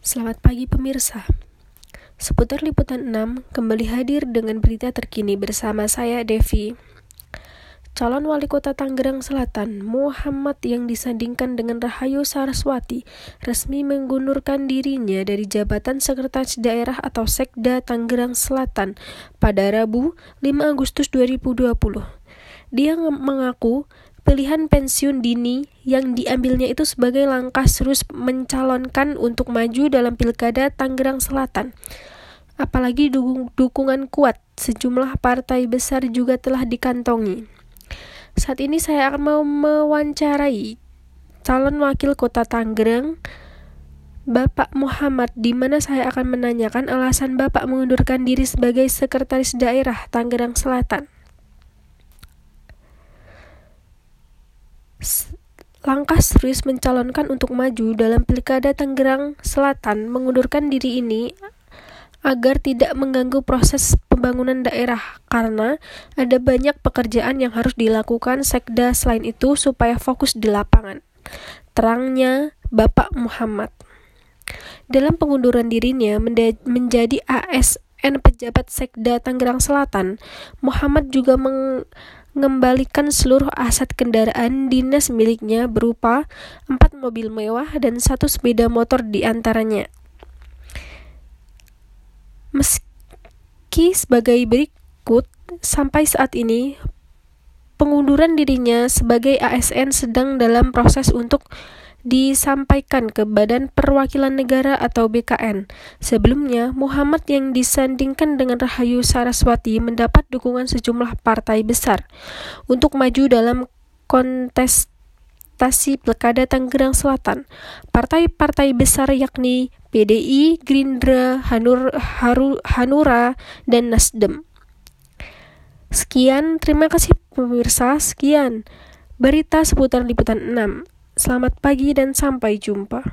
Selamat pagi pemirsa. Seputar liputan 6 kembali hadir dengan berita terkini bersama saya Devi. Calon wali kota Tangerang Selatan, Muhammad yang disandingkan dengan Rahayu Saraswati, resmi mengundurkan dirinya dari jabatan Sekretaris Daerah atau Sekda Tangerang Selatan pada Rabu 5 Agustus 2020. Dia mengaku Pilihan pensiun dini yang diambilnya itu sebagai langkah serius mencalonkan untuk maju dalam Pilkada Tangerang Selatan. Apalagi dukung dukungan kuat sejumlah partai besar juga telah dikantongi. Saat ini saya akan mau mewawancarai calon wakil kota Tangerang Bapak Muhammad di mana saya akan menanyakan alasan Bapak mengundurkan diri sebagai sekretaris daerah Tangerang Selatan. Langkah serius mencalonkan untuk maju dalam Pilkada Tangerang Selatan mengundurkan diri ini agar tidak mengganggu proses pembangunan daerah karena ada banyak pekerjaan yang harus dilakukan Sekda selain itu supaya fokus di lapangan. Terangnya Bapak Muhammad. Dalam pengunduran dirinya menjadi ASN pejabat Sekda Tangerang Selatan, Muhammad juga meng mengembalikan seluruh aset kendaraan dinas miliknya berupa empat mobil mewah dan satu sepeda motor di antaranya. Meski sebagai berikut, sampai saat ini pengunduran dirinya sebagai ASN sedang dalam proses untuk disampaikan ke Badan Perwakilan Negara atau BKN. Sebelumnya, Muhammad yang disandingkan dengan Rahayu Saraswati mendapat dukungan sejumlah partai besar untuk maju dalam kontestasi Pilkada Tangerang Selatan. Partai-partai besar yakni PDI, Gerindra, Hanur, Haru, Hanura, dan Nasdem. Sekian, terima kasih pemirsa. Sekian berita seputar liputan 6. Selamat pagi dan sampai jumpa.